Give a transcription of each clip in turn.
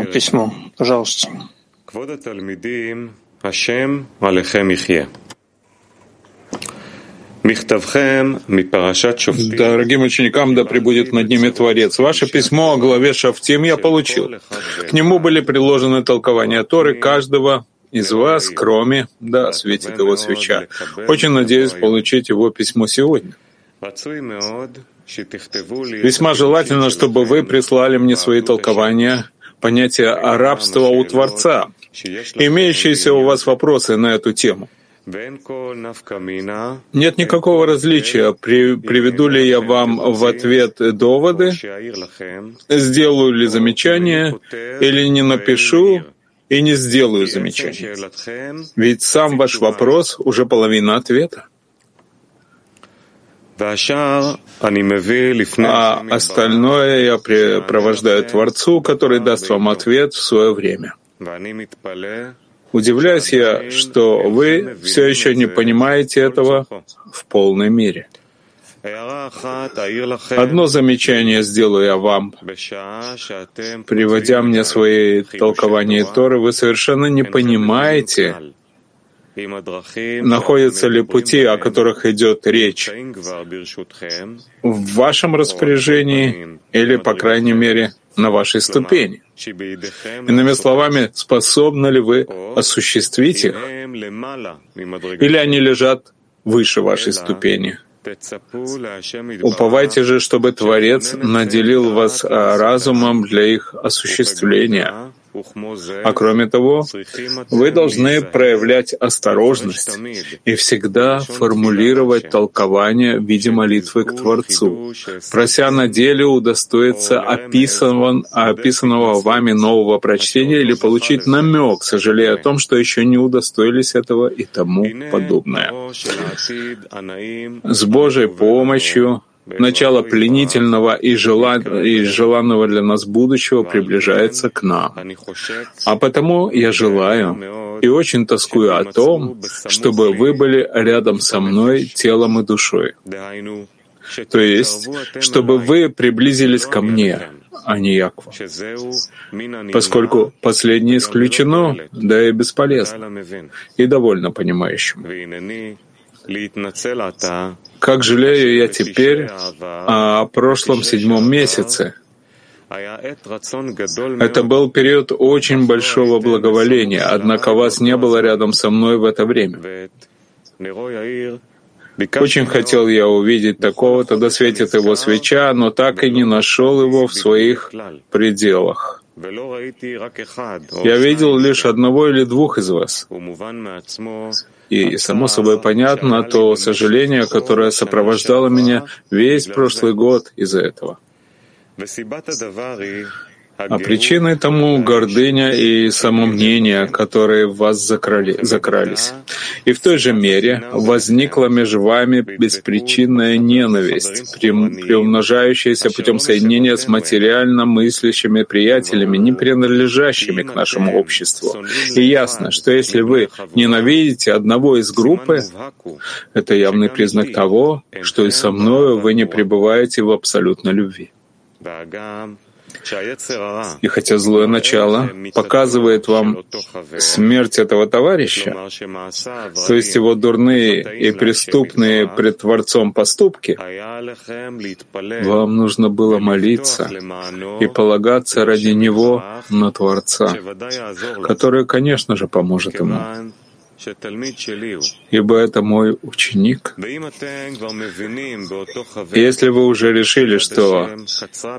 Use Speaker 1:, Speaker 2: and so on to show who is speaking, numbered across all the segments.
Speaker 1: одно письмо. Пожалуйста.
Speaker 2: Дорогим ученикам, да пребудет над ними Творец. Ваше письмо о главе Шафтим я получил. К нему были приложены толкования Торы каждого из вас, кроме, да, светит его свеча. Очень надеюсь получить его письмо сегодня. Весьма желательно, чтобы вы прислали мне свои толкования понятия рабства у Творца, имеющиеся у вас вопросы на эту тему. Нет никакого различия, при, приведу ли я вам в ответ доводы, сделаю ли замечание или не напишу и не сделаю замечание. Ведь сам ваш вопрос уже половина ответа. А остальное я провождаю Творцу, который даст вам ответ в свое время. Удивляюсь я, что вы все еще не понимаете этого в полной мере. Одно замечание сделаю я вам. Приводя мне свои толкования Торы, вы совершенно не понимаете, находятся ли пути, о которых идет речь, в вашем распоряжении или, по крайней мере, на вашей ступени. Иными словами, способны ли вы осуществить их, или они лежат выше вашей ступени? Уповайте же, чтобы Творец наделил вас разумом для их осуществления, а кроме того, вы должны проявлять осторожность и всегда формулировать толкование в виде молитвы к Творцу, прося на деле удостоиться описанного, описанного вами нового прочтения или получить намек, сожалея о том, что еще не удостоились этого и тому подобное. С Божьей помощью начало пленительного и, желан... и желанного для нас будущего приближается к нам. А потому я желаю и очень тоскую о том, чтобы вы были рядом со мной телом и душой. То есть, чтобы вы приблизились ко мне, а не Якву. Поскольку последнее исключено, да и бесполезно, и довольно понимающему. Как жалею я теперь о прошлом седьмом месяце. Это был период очень большого благоволения, однако вас не было рядом со мной в это время. Очень хотел я увидеть такого, тогда светит его свеча, но так и не нашел его в своих пределах. Я видел лишь одного или двух из вас. И, само собой понятно, то сожаление, которое сопровождало меня весь прошлый год из-за этого. А причиной тому гордыня и самомнение, которые в вас закрали, закрались. И в той же мере возникла между вами беспричинная ненависть, приумножающаяся путем соединения с материально мыслящими приятелями, не принадлежащими к нашему обществу. И ясно, что если вы ненавидите одного из группы, это явный признак того, что и со мною вы не пребываете в абсолютной любви. И хотя злое начало показывает вам смерть этого товарища, то есть его дурные и преступные пред Творцом поступки, вам нужно было молиться и полагаться ради него на Творца, который, конечно же, поможет ему ибо это мой ученик. Если вы уже решили, что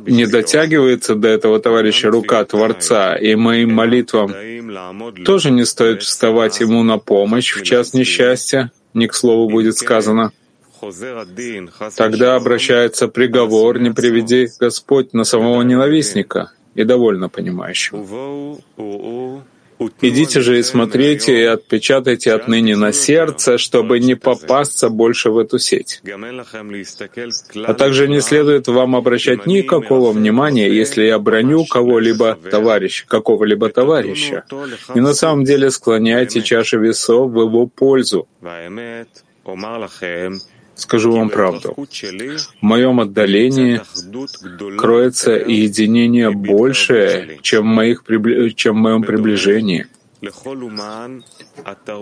Speaker 2: не дотягивается до этого товарища рука Творца, и моим молитвам тоже не стоит вставать ему на помощь в час несчастья, не к слову будет сказано, тогда обращается приговор, не приведи Господь на самого ненавистника и довольно понимающего. Идите же и смотрите и отпечатайте отныне на сердце, чтобы не попасться больше в эту сеть. А также не следует вам обращать никакого внимания, если я броню кого-либо товарища, какого-либо товарища. И на самом деле склоняйте чаши весов в его пользу. Скажу вам правду. В моем отдалении кроется единение большее, чем в, моих, чем в моем приближении.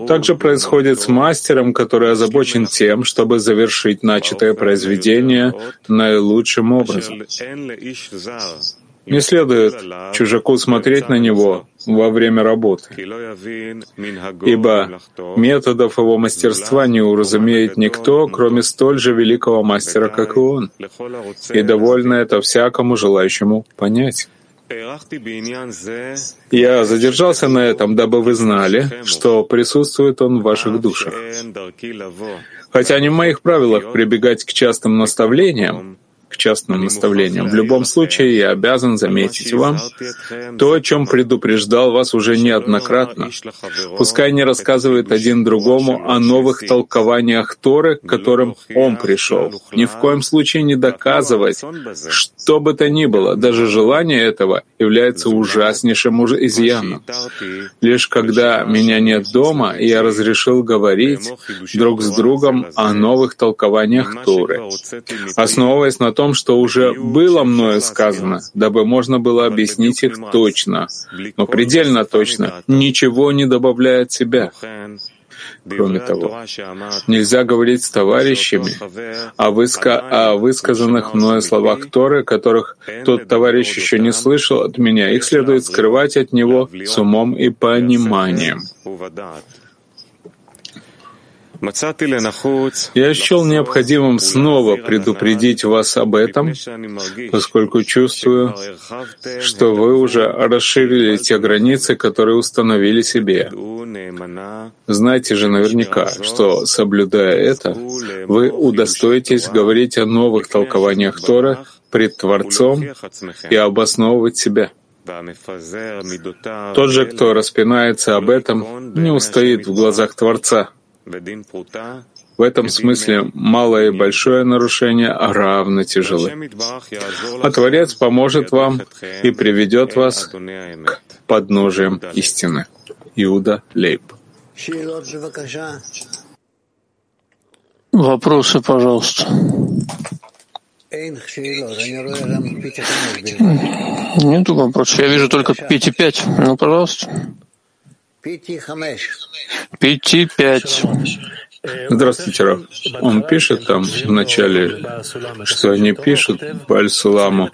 Speaker 2: Также происходит с мастером, который озабочен тем, чтобы завершить начатое произведение наилучшим образом. Не следует чужаку смотреть на него во время работы, ибо методов его мастерства не уразумеет никто, кроме столь же великого мастера, как и он, и довольно это всякому желающему понять. Я задержался на этом, дабы вы знали, что присутствует он в ваших душах. Хотя не в моих правилах прибегать к частым наставлениям, частным наставлениям. В любом случае, я обязан заметить вам то, о чем предупреждал вас уже неоднократно. Пускай не рассказывает один другому о новых толкованиях Торы, к которым он пришел. Ни в коем случае не доказывать, что бы то ни было, даже желание этого является ужаснейшим изъяном. Лишь когда меня нет дома, я разрешил говорить друг с другом о новых толкованиях Торы, основываясь на том, что уже было мною сказано, дабы можно было объяснить их точно, но предельно точно, ничего не добавляя от себя. Кроме того, нельзя говорить с товарищами о, выска... о высказанных мною словах Торы, которых тот товарищ еще не слышал от меня. Их следует скрывать от него с умом и пониманием. Я счел необходимым снова предупредить вас об этом, поскольку чувствую, что вы уже расширили те границы, которые установили себе. Знайте же наверняка, что, соблюдая это, вы удостоитесь говорить о новых толкованиях Тора пред Творцом и обосновывать себя. Тот же, кто распинается об этом, не устоит в глазах Творца — в этом смысле малое и большое нарушение равно тяжелы. А Творец поможет вам и приведет вас к подножиям истины. Иуда Лейб.
Speaker 1: Вопросы, пожалуйста. Нету вопросов. Я вижу только 5 и 5. Ну, пожалуйста. Пяти пять.
Speaker 2: Здравствуйте, Раф. Он пишет там в начале, что они пишут Баль-Суламу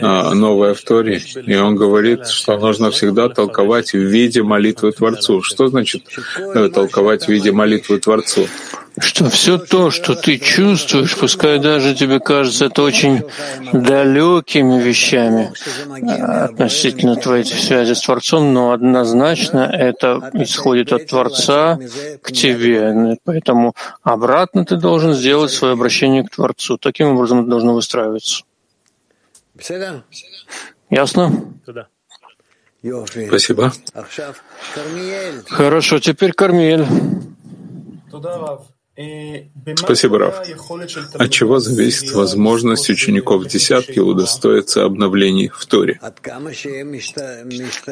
Speaker 2: а, новой автории, и он говорит, что нужно всегда толковать в виде молитвы Творцу. Что значит э, толковать в виде молитвы Творцу?
Speaker 1: Что все то, что ты чувствуешь, пускай даже тебе кажется это очень далекими вещами а, относительно твоей связи с Творцом, но однозначно это исходит от Творца к тебе. Поэтому обратно ты должен сделать свое обращение к Творцу. Таким образом это должно выстраиваться. Ясно?
Speaker 2: Спасибо.
Speaker 1: Хорошо, теперь Кармель.
Speaker 2: Спасибо, Раф. От чего зависит возможность учеников десятки удостоиться обновлений в Торе?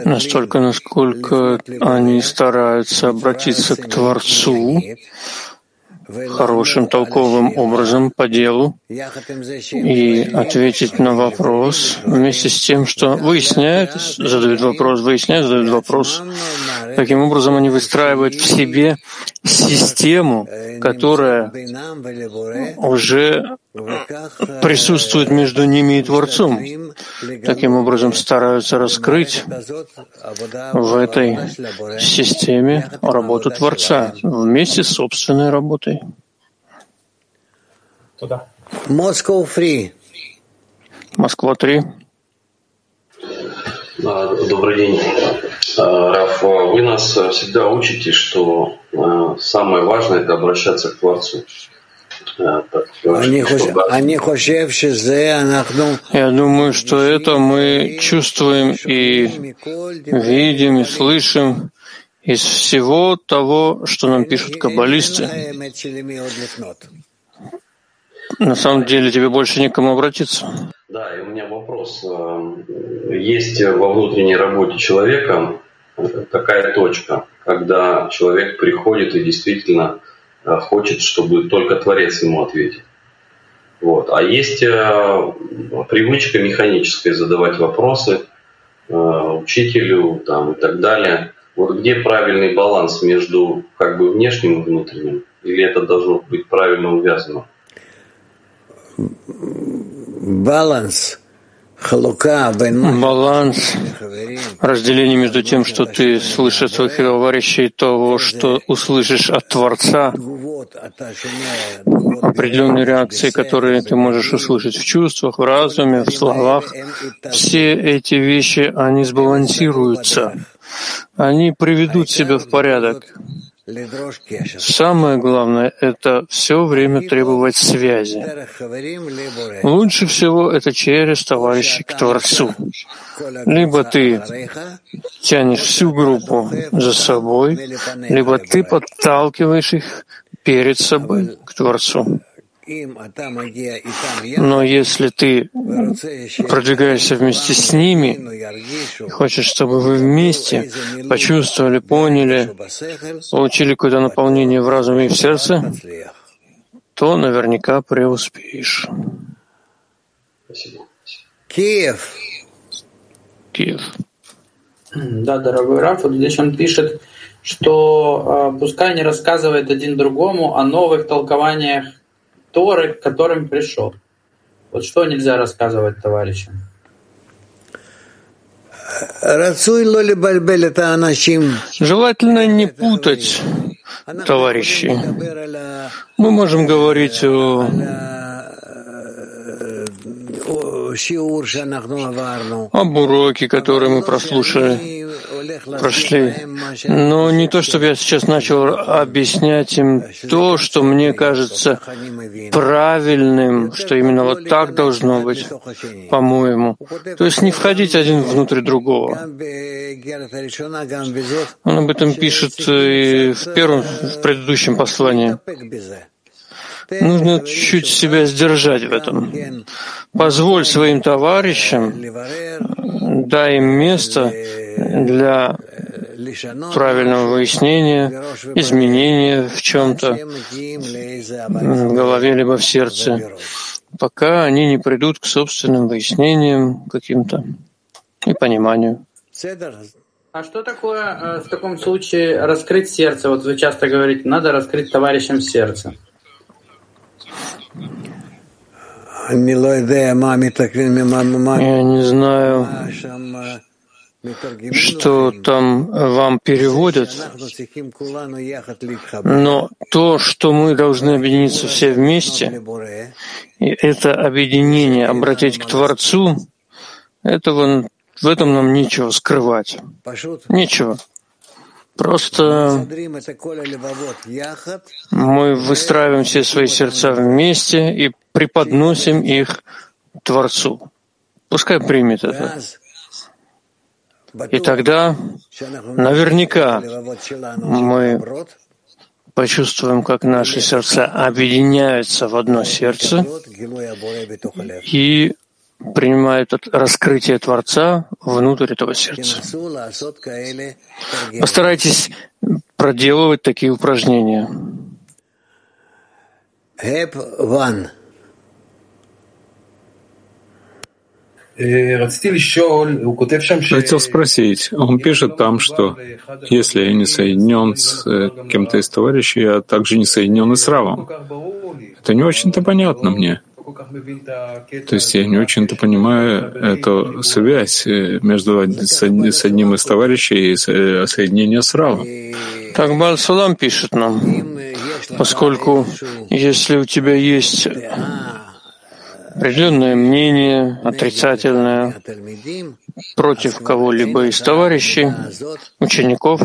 Speaker 1: Настолько, насколько они стараются обратиться к Творцу, хорошим толковым образом по делу и ответить на вопрос вместе с тем, что выясняют, задают вопрос, выясняют, задают вопрос. Таким образом, они выстраивают в себе систему, которая уже присутствует между ними и Творцом. Таким образом, стараются раскрыть в этой системе работу Творца вместе с собственной работой.
Speaker 3: Москва 3.
Speaker 1: Москва 3.
Speaker 4: Добрый день. А, Раф, вы нас всегда учите, что а, самое важное – это обращаться к Творцу.
Speaker 1: Я думаю, что это мы чувствуем и видим, и слышим из всего того, что нам пишут каббалисты. На самом деле тебе больше некому обратиться.
Speaker 4: Да, и у меня вопрос. Есть во внутренней работе человека такая точка, когда человек приходит и действительно хочет, чтобы только Творец ему ответил. Вот. А есть э, привычка механическая задавать вопросы э, учителю там, и так далее. Вот где правильный баланс между как бы внешним и внутренним? Или это должно быть правильно увязано?
Speaker 3: Баланс
Speaker 1: баланс, разделение между тем, что ты слышишь от своих товарищей, и того, что услышишь от Творца, определенные реакции, которые ты можешь услышать в чувствах, в разуме, в словах, все эти вещи, они сбалансируются, они приведут себя в порядок. Самое главное — это все время требовать связи. Лучше всего это через товарищей к Творцу. Либо ты тянешь всю группу за собой, либо ты подталкиваешь их перед собой к Творцу. Но если ты продвигаешься вместе с ними, хочешь, чтобы вы вместе почувствовали, поняли, получили какое-то наполнение в разуме и в сердце, то наверняка преуспеешь.
Speaker 3: Киев.
Speaker 1: Киев.
Speaker 5: Да, дорогой Раф, вот здесь он пишет, что э, пускай не рассказывает один другому о новых толкованиях Торы, к которым пришел. Вот что нельзя рассказывать товарищам?
Speaker 1: Желательно не путать товарищей. Мы можем говорить о об уроке, который мы прослушали, прошли. Но не то, чтобы я сейчас начал объяснять им то, что мне кажется правильным, что именно вот так должно быть, по-моему. То есть не входить один внутрь другого. Он об этом пишет и в первом, в предыдущем послании. Нужно чуть себя сдержать в этом. Позволь своим товарищам, дай им место для правильного выяснения, изменения в чем-то, в голове либо в сердце, пока они не придут к собственным выяснениям каким-то и пониманию.
Speaker 5: А что такое э, в таком случае раскрыть сердце? Вот вы часто говорите, надо раскрыть товарищам сердце.
Speaker 1: Я не знаю, что там вам переводят, но то, что мы должны объединиться все вместе, и это объединение обратить к Творцу, этого, в этом нам нечего скрывать. Нечего. Просто мы выстраиваем все свои сердца вместе и преподносим их Творцу. Пускай примет это. И тогда наверняка мы почувствуем, как наши сердца объединяются в одно сердце и принимают раскрытие Творца внутрь этого сердца. Постарайтесь проделывать такие упражнения.
Speaker 2: Хотел спросить, он пишет там, что если я не соединен с э, кем-то из товарищей, я также не соединен и с Равом. Это не очень-то понятно мне. То есть я не очень-то понимаю эту связь э, между с одним из товарищей и э, соединение с Равом.
Speaker 1: Так Бальсалам пишет нам, поскольку если у тебя есть определенное мнение, отрицательное, против кого-либо из товарищей, учеников,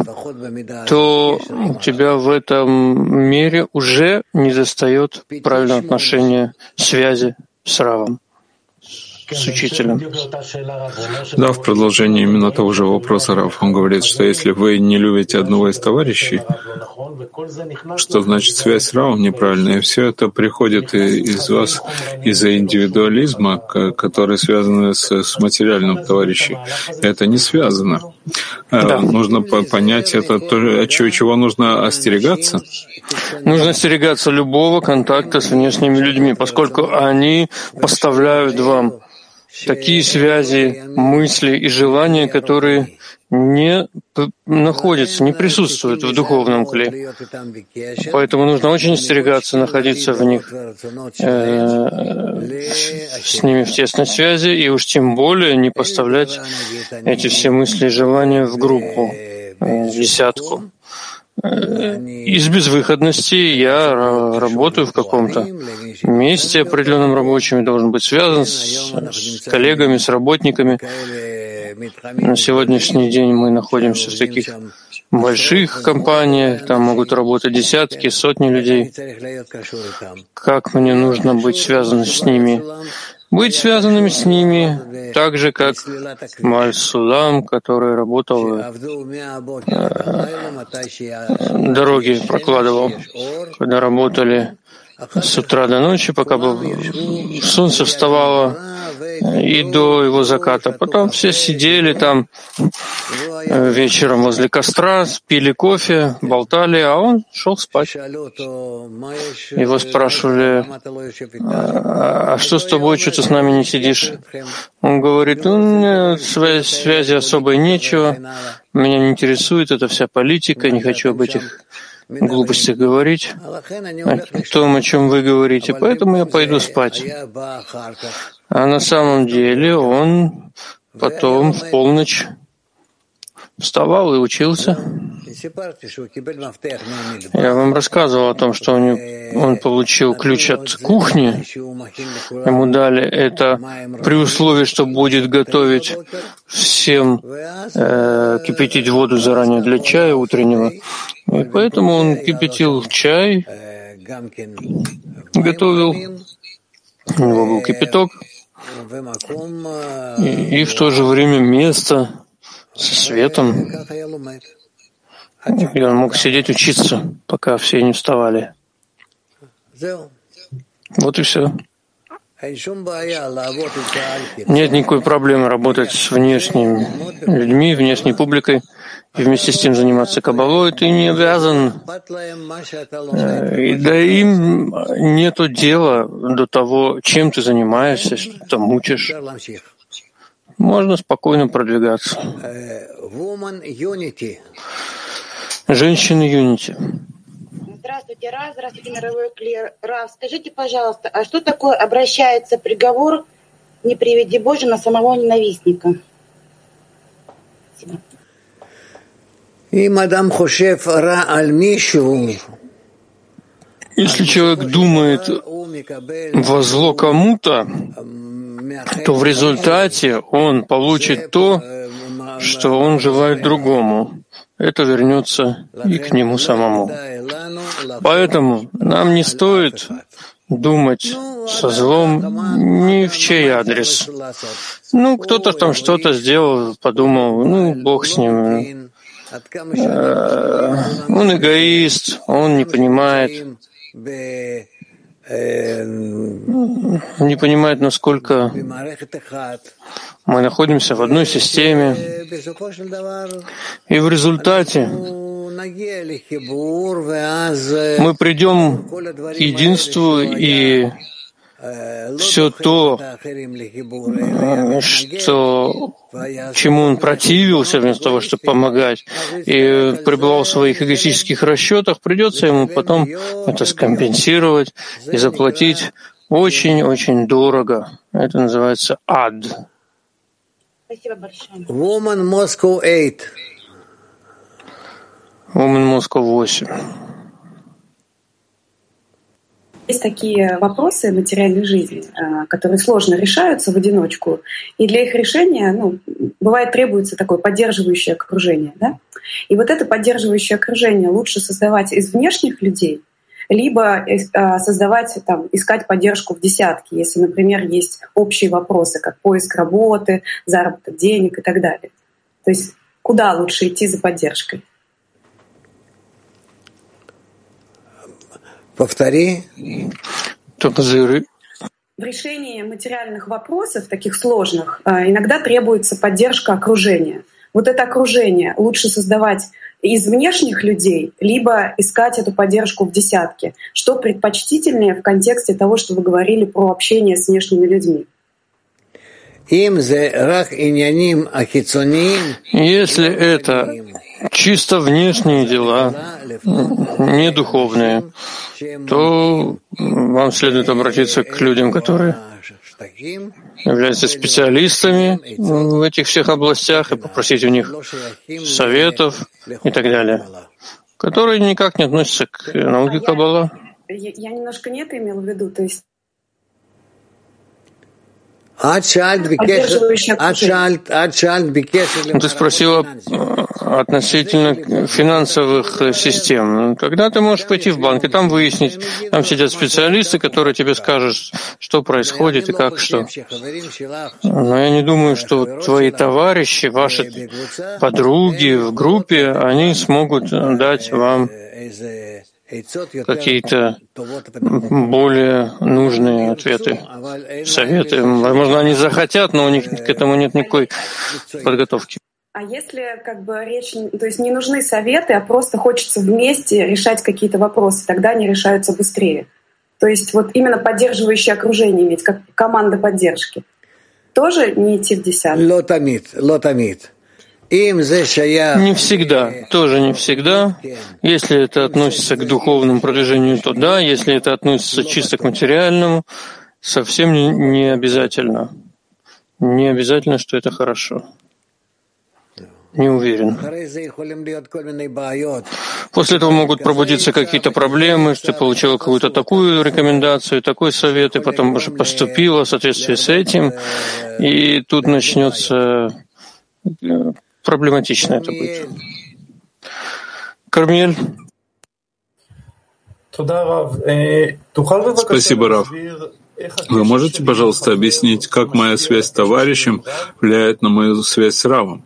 Speaker 1: то у тебя в этом мире уже не достает правильного отношения, связи с Равом, с учителем.
Speaker 2: Да, в продолжении именно того же вопроса Раф, он говорит, что если вы не любите одного из товарищей, Что значит связь Рау неправильная? И все это приходит из вас из-за индивидуализма, который связан с, с материальным товарищем. Это не связано. Э, да. Нужно понять это, то, чего, чего нужно остерегаться.
Speaker 1: Нужно остерегаться любого контакта с внешними людьми, поскольку они поставляют вам такие связи, мысли и желания, которые не находятся, не присутствуют в духовном кле. Поэтому нужно очень остерегаться находиться в них, э, с ними в тесной связи, и уж тем более не поставлять эти все мысли и желания в группу, в десятку. Э, из безвыходности я работаю в каком-то месте определенном рабочем и должен быть связан с, с коллегами, с работниками. На сегодняшний день мы находимся в таких больших компаниях, там могут работать десятки, сотни людей. Как мне нужно быть связанным с ними? Быть связанными с ними, так же, как Маль-Судам, который работал, э, дороги прокладывал, когда работали с утра до ночи, пока солнце вставало, и до его заката. Потом все сидели там э, вечером возле костра, пили кофе, болтали, а он шел спать. Его спрашивали, а, а что с тобой, что ты с нами не сидишь? Он говорит, ну, связи, связи особой нечего, меня не интересует эта вся политика, не хочу об этих глупостях говорить, о том, о чем вы говорите, поэтому я пойду спать. А на самом деле он потом в полночь вставал и учился. Я вам рассказывал о том, что он, он получил ключ от кухни. Ему дали это при условии, что будет готовить всем э, кипятить воду заранее для чая утреннего. И поэтому он кипятил чай, готовил. У него был кипяток. И, и в то же время место со светом, и он мог сидеть учиться, пока все не вставали. Вот и все. Нет никакой проблемы работать с внешними людьми, внешней публикой, и вместе с тем заниматься кабалой. Ты не обязан. Э, и да им нету дела до того, чем ты занимаешься, что ты там учишь. Можно спокойно продвигаться. Женщины Юнити.
Speaker 6: Здравствуйте, Раз. Здравствуйте, мировой клир. Раз, скажите, пожалуйста, а что такое обращается приговор «Не приведи Боже» на самого ненавистника? Спасибо.
Speaker 1: Если человек думает во зло кому-то, то в результате он получит то, что он желает другому. Это вернется и к нему самому. Поэтому нам не стоит думать со злом ни в чей адрес. Ну, кто-то там что-то сделал, подумал, ну, Бог с ним. Э, он эгоист, он не понимает, не понимает, насколько мы находимся в одной системе, и в результате мы придем к единству и все то, что, чему он противился, вместо того, чтобы помогать, и пребывал в своих эгоистических расчетах, придется ему потом это скомпенсировать и заплатить очень-очень дорого. Это называется ад.
Speaker 6: Спасибо большое.
Speaker 3: Woman Moscow 8.
Speaker 1: Woman Moscow 8.
Speaker 7: Есть такие вопросы материальной жизни, э, которые сложно решаются в одиночку, и для их решения, ну, бывает, требуется такое поддерживающее окружение. Да? И вот это поддерживающее окружение лучше создавать из внешних людей, либо э, создавать, там, искать поддержку в десятке, если, например, есть общие вопросы, как поиск работы, заработок денег и так далее. То есть куда лучше идти за поддержкой?
Speaker 3: Повтори.
Speaker 7: В решении материальных вопросов, таких сложных, а, иногда требуется поддержка окружения. Вот это окружение лучше создавать из внешних людей, либо искать эту поддержку в десятке. Что предпочтительнее в контексте того, что вы говорили про общение с внешними людьми?
Speaker 1: Если это чисто внешние дела, не духовные, то вам следует обратиться к людям, которые являются специалистами в этих всех областях и попросить у них советов и так далее, которые никак не относятся к науке Каббала.
Speaker 7: Я немножко не это имела в виду, то есть
Speaker 1: ты спросила относительно финансовых систем. Когда ты можешь пойти в банк и там выяснить, там сидят специалисты, которые тебе скажут, что происходит и как что. Но я не думаю, что твои товарищи, ваши подруги в группе, они смогут дать вам какие-то более нужные ответы, советы. Возможно, они захотят, но у них к этому нет никакой подготовки.
Speaker 7: А если как бы речь, то есть не нужны советы, а просто хочется вместе решать какие-то вопросы, тогда они решаются быстрее. То есть вот именно поддерживающее окружение иметь, как команда поддержки. Тоже не идти в десятку?
Speaker 1: Лотамид, лотамид. Не всегда, тоже не всегда. Если это относится к духовному продвижению, то да. Если это относится чисто к материальному, совсем не, обязательно. Не обязательно, что это хорошо. Не уверен. После этого могут пробудиться какие-то проблемы, что ты получила какую-то такую рекомендацию, такой совет, и потом уже поступила в соответствии с этим, и тут начнется э, проблематично это будет. Кармель.
Speaker 2: Спасибо, Рав. Вы можете, пожалуйста, объяснить, как моя связь с товарищем влияет на мою связь с Равом?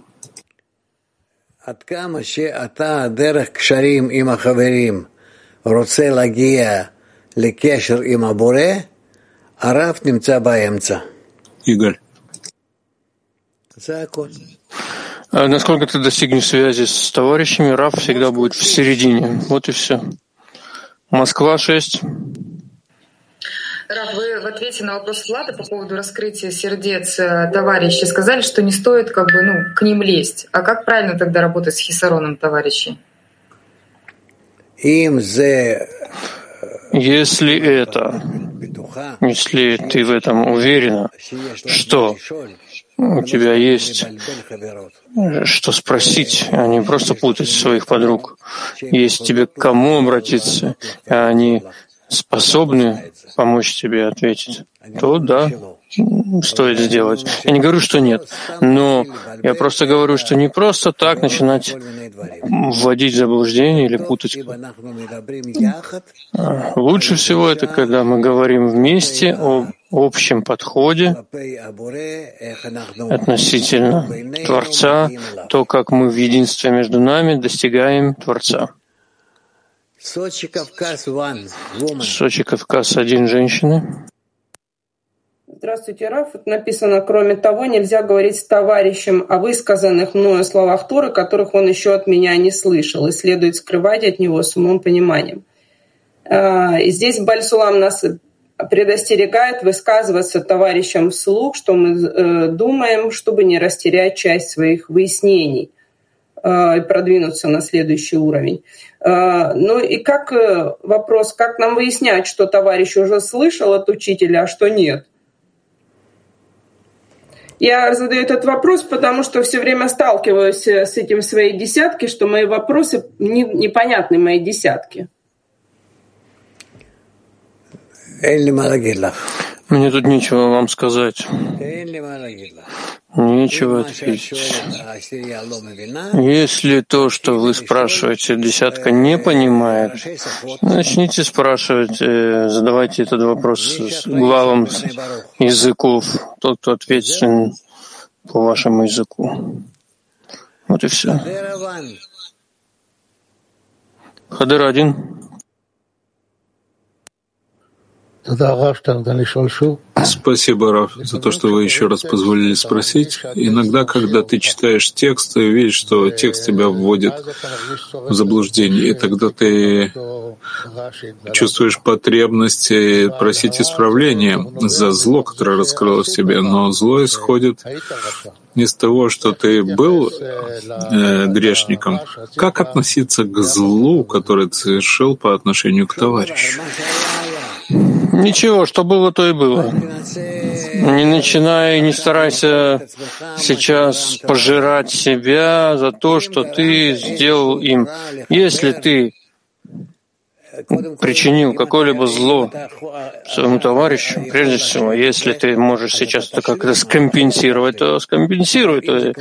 Speaker 1: Игорь. А насколько ты достигнешь связи с товарищами, Раф всегда будет в середине. Вот и все. Москва 6.
Speaker 8: Раф, вы в ответе на вопрос Влада по поводу раскрытия сердец э, товарищей сказали, что не стоит как бы, ну, к ним лезть. А как правильно тогда работать с хисароном товарищей?
Speaker 1: Если это, если ты в этом уверена, что у тебя есть что спросить, а не просто путать своих подруг. Есть тебе к кому обратиться, а они способны помочь тебе ответить, то да, стоит сделать. Я не говорю, что нет, но я просто говорю, что не просто так начинать вводить в заблуждение или путать. А, лучше всего это, когда мы говорим вместе о общем подходе относительно Творца, то, как мы в единстве между нами достигаем Творца. Сочи Кавказ, один женщина.
Speaker 9: Здравствуйте, Раф. написано, кроме того, нельзя говорить с товарищем о высказанных мною словах Торы, которых он еще от меня не слышал, и следует скрывать от него с умом пониманием. А, и здесь Бальсулам нас предостерегает высказываться товарищам вслух, что мы э, думаем, чтобы не растерять часть своих выяснений э, и продвинуться на следующий уровень. Э, ну и как вопрос, как нам выяснять, что товарищ уже слышал от учителя, а что нет? Я задаю этот вопрос, потому что все время сталкиваюсь с этим в своей десятке, что мои вопросы не, непонятны мои десятки.
Speaker 1: Мне тут нечего вам сказать. Нечего ответить. Если то, что вы спрашиваете, десятка не понимает, начните спрашивать, э, задавайте этот вопрос главам языков, тот, кто ответственен по вашему языку. Вот и все. Хадыр один.
Speaker 2: Спасибо, Раф, за то, что вы еще раз позволили спросить. Иногда, когда ты читаешь текст, ты видишь, что текст тебя вводит в заблуждение, и тогда ты чувствуешь потребность просить исправления за зло, которое раскрылось в тебе. Но зло исходит не из того, что ты был э, грешником. Как относиться к злу, который ты совершил по отношению к товарищу?
Speaker 1: Ничего, что было, то и было. Не начинай, не старайся сейчас пожирать себя за то, что ты сделал им. Если ты причинил какое-либо зло своему товарищу, прежде всего, если ты можешь сейчас это как-то скомпенсировать, то скомпенсируй, то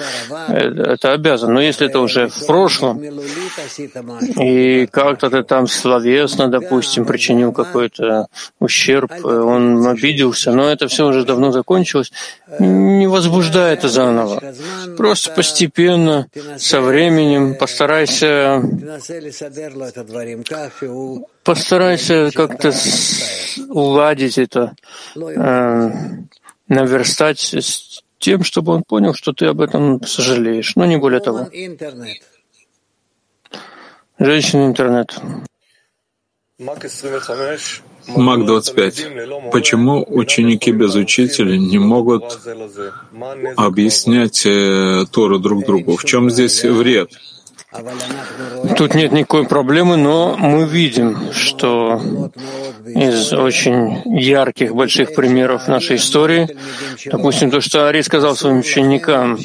Speaker 1: это обязан. Но если это уже в прошлом, и как-то ты там словесно, допустим, причинил какой-то ущерб, он обиделся, но это все уже давно закончилось, не возбуждай это заново. Просто постепенно, со временем постарайся постарайся как-то уладить это, э, наверстать с тем, чтобы он понял, что ты об этом сожалеешь, но не более того. Женщина интернет.
Speaker 2: Мак 25. Почему ученики без учителя не могут объяснять э, Тору друг другу? В чем здесь вред?
Speaker 1: Тут нет никакой проблемы, но мы видим, что из очень ярких, больших примеров нашей истории, допустим, то, что Ари сказал своим ученикам,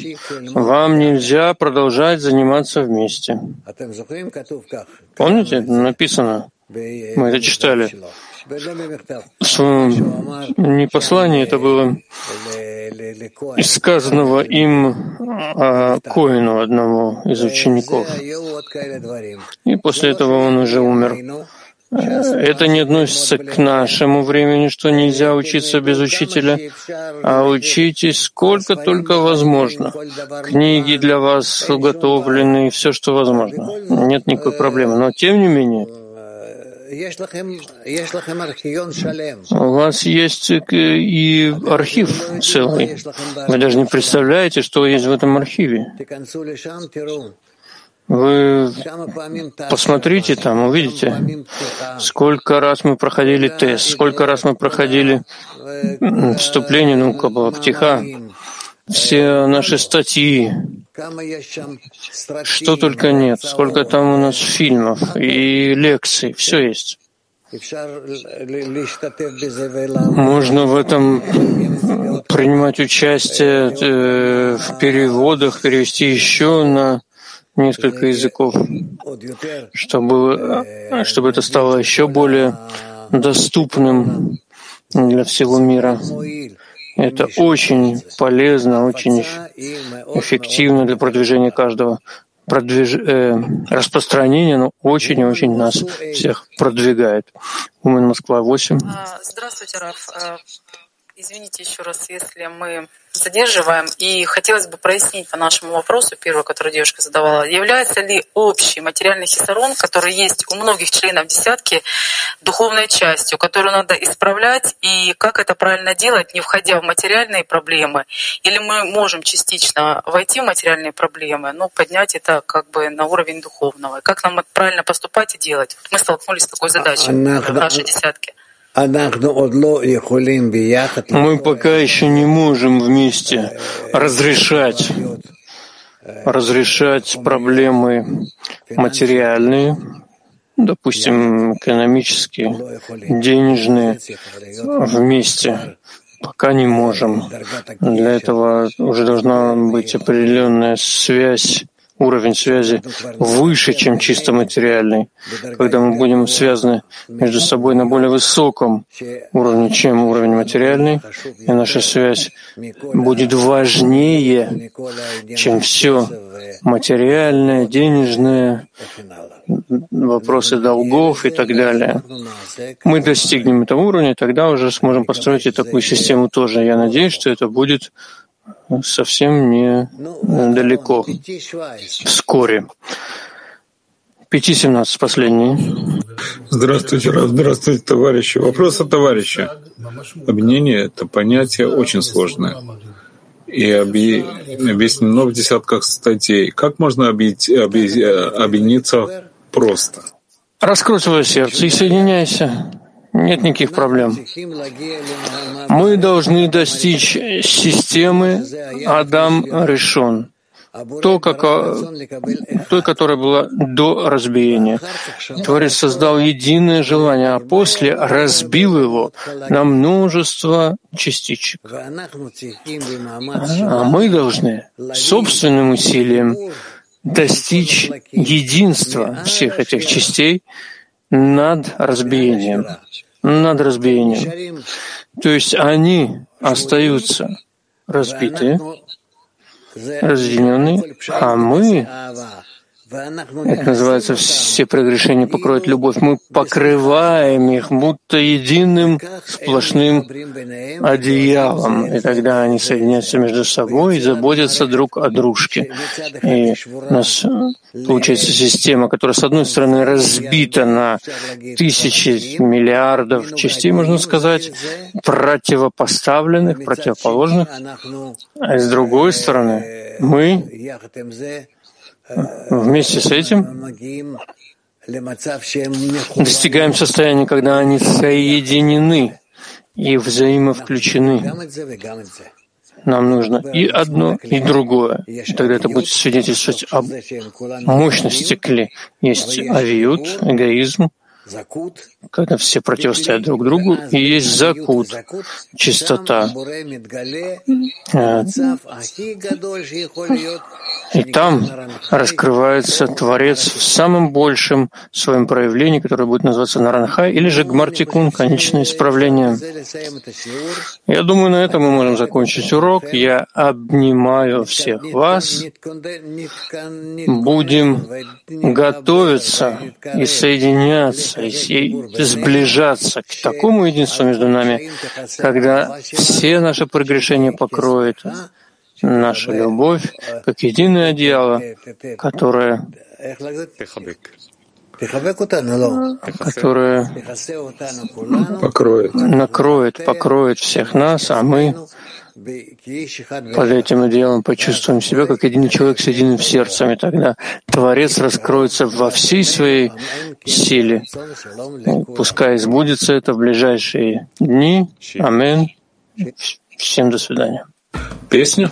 Speaker 1: вам нельзя продолжать заниматься вместе. Помните, написано, мы это читали. Не послание, это было из сказанного им а, Коину, одному из учеников. И после этого он уже умер. Это не относится к нашему времени, что нельзя учиться без учителя, а учитесь сколько только возможно. Книги для вас уготовлены, все, что возможно. Нет никакой проблемы. Но тем не менее, у вас есть и архив целый. Вы даже не представляете, что есть в этом архиве. Вы посмотрите там, увидите, сколько раз мы проходили тест, сколько раз мы проходили вступление, ну, птиха, все наши статьи, что только нет, сколько там у нас фильмов и лекций, все есть. Можно в этом принимать участие э, в переводах, перевести еще на несколько языков, чтобы, чтобы это стало еще более доступным для всего мира. Это очень полезно, очень эффективно для продвижения каждого. Продвиж... Э, распространение но очень и очень нас всех продвигает. Умен Москва 8.
Speaker 10: А, здравствуйте, Раф. А, извините еще раз, если мы задерживаем. И хотелось бы прояснить по нашему вопросу, первый, который девушка задавала, является ли общий материальный хисарон, который есть у многих членов десятки, духовной частью, которую надо исправлять, и как это правильно делать, не входя в материальные проблемы, или мы можем частично войти в материальные проблемы, но поднять это как бы на уровень духовного. Как нам правильно поступать и делать? Мы столкнулись с такой задачей в нашей десятке.
Speaker 1: Мы пока еще не можем вместе разрешать, разрешать проблемы материальные, допустим, экономические, денежные вместе. Пока не можем. Для этого уже должна быть определенная связь уровень связи выше, чем чисто материальный, когда мы будем связаны между собой на более высоком уровне, чем уровень материальный, и наша связь будет важнее, чем все материальное, денежное, вопросы долгов и так далее. Мы достигнем этого уровня, тогда уже сможем построить и такую систему тоже. Я надеюсь, что это будет совсем не далеко, вскоре. 5.17 последний.
Speaker 2: Здравствуйте, здравствуйте, товарищи. Вопрос от товарища. Объединение — это понятие очень сложное и объяснено в десятках статей. Как можно объединиться просто?
Speaker 1: Раскрой свое сердце и соединяйся. Нет никаких проблем. Мы должны достичь системы Адам решен то, как, той, которая была до разбиения. Творец создал единое желание, а после разбил его на множество частичек. А мы должны собственным усилием достичь единства всех этих частей над разбиением. Над разбиением. То есть они остаются разбитые, разъединены, а мы это называется «все прегрешения покроют любовь». Мы покрываем их будто единым сплошным одеялом. И тогда они соединяются между собой и заботятся друг о дружке. И у нас получается система, которая, с одной стороны, разбита на тысячи миллиардов частей, можно сказать, противопоставленных, противоположных. А с другой стороны, мы Вместе с этим достигаем состояния, когда они соединены и взаимовключены. Нам нужно и одно, и другое. И тогда это будет свидетельствовать об мощности кли. Есть авиют, эгоизм, когда все противостоят друг другу, и есть закут, чистота. И там раскрывается Творец в самом большем своем проявлении, которое будет называться Наранхай, или же Гмартикун, конечное исправление. Я думаю, на этом мы можем закончить урок. Я обнимаю всех вас. Будем готовиться и соединяться, и сближаться к такому единству между нами, когда все наши прегрешения покроет наша любовь как единое одеяло, которое которое
Speaker 2: покроет.
Speaker 1: накроет, покроет всех нас, а мы под этим делом почувствуем себя как единый человек с единым сердцем, и тогда Творец раскроется во всей своей силе. Пускай сбудется это в ближайшие дни. Амин. Всем до свидания.
Speaker 2: Песня?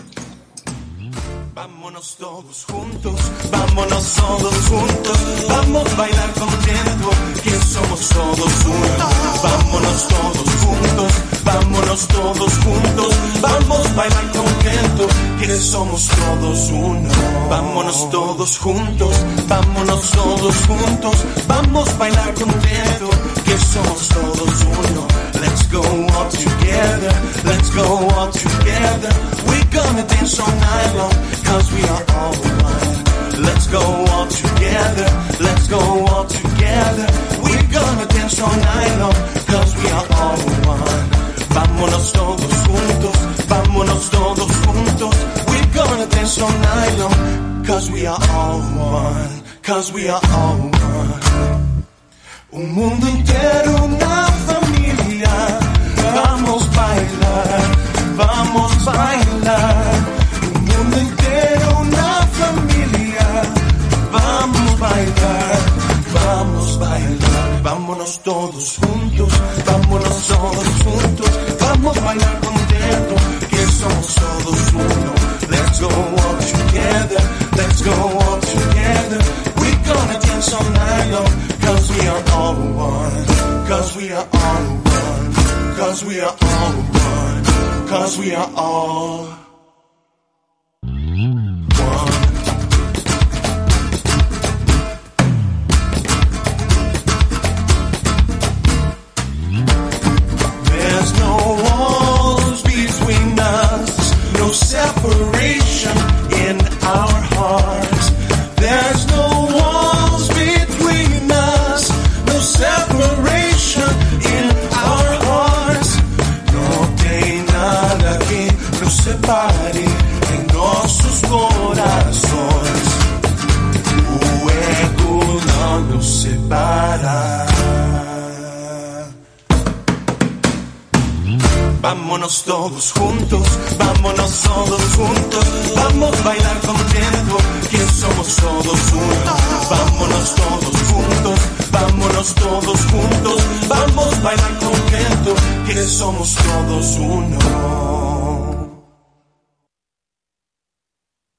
Speaker 11: Vámonos todos juntos, vámonos todos juntos, vamos a bailar contento, que somos todos uno. Vámonos todos juntos, vámonos todos juntos, vamos a bailar contento, que somos todos uno. Vámonos todos juntos, vámonos todos juntos, vamos a bailar contento, que somos todos uno. Let's go all together, let's go all together. We're gonna dance all night long, cause we are all one. Let's go all together, let's go all together. We're gonna dance all night long, cause we are all one. Vámonos todos juntos, vámonos todos juntos. We're gonna dance all night long, cause we are all one, cause we are all one. Un mundo entero, una familia. Vamos bailar, vamos a bailar. Un mundo entero, una familia. Vamos a bailar, vamos a bailar. Vámonos todos juntos, vámonos todos juntos. Vamos a bailar contento, que somos todos uno. Let's go all together, let's go all together. We're gonna dance all night long, cause we are all one. Cause we are all one. Cause we are all one. Cause we are all Vámonos todos juntos, vámonos todos juntos, vamos a bailar contento, que somos todos uno. Vámonos todos juntos, vámonos todos juntos, vamos a bailar contento, que somos todos uno.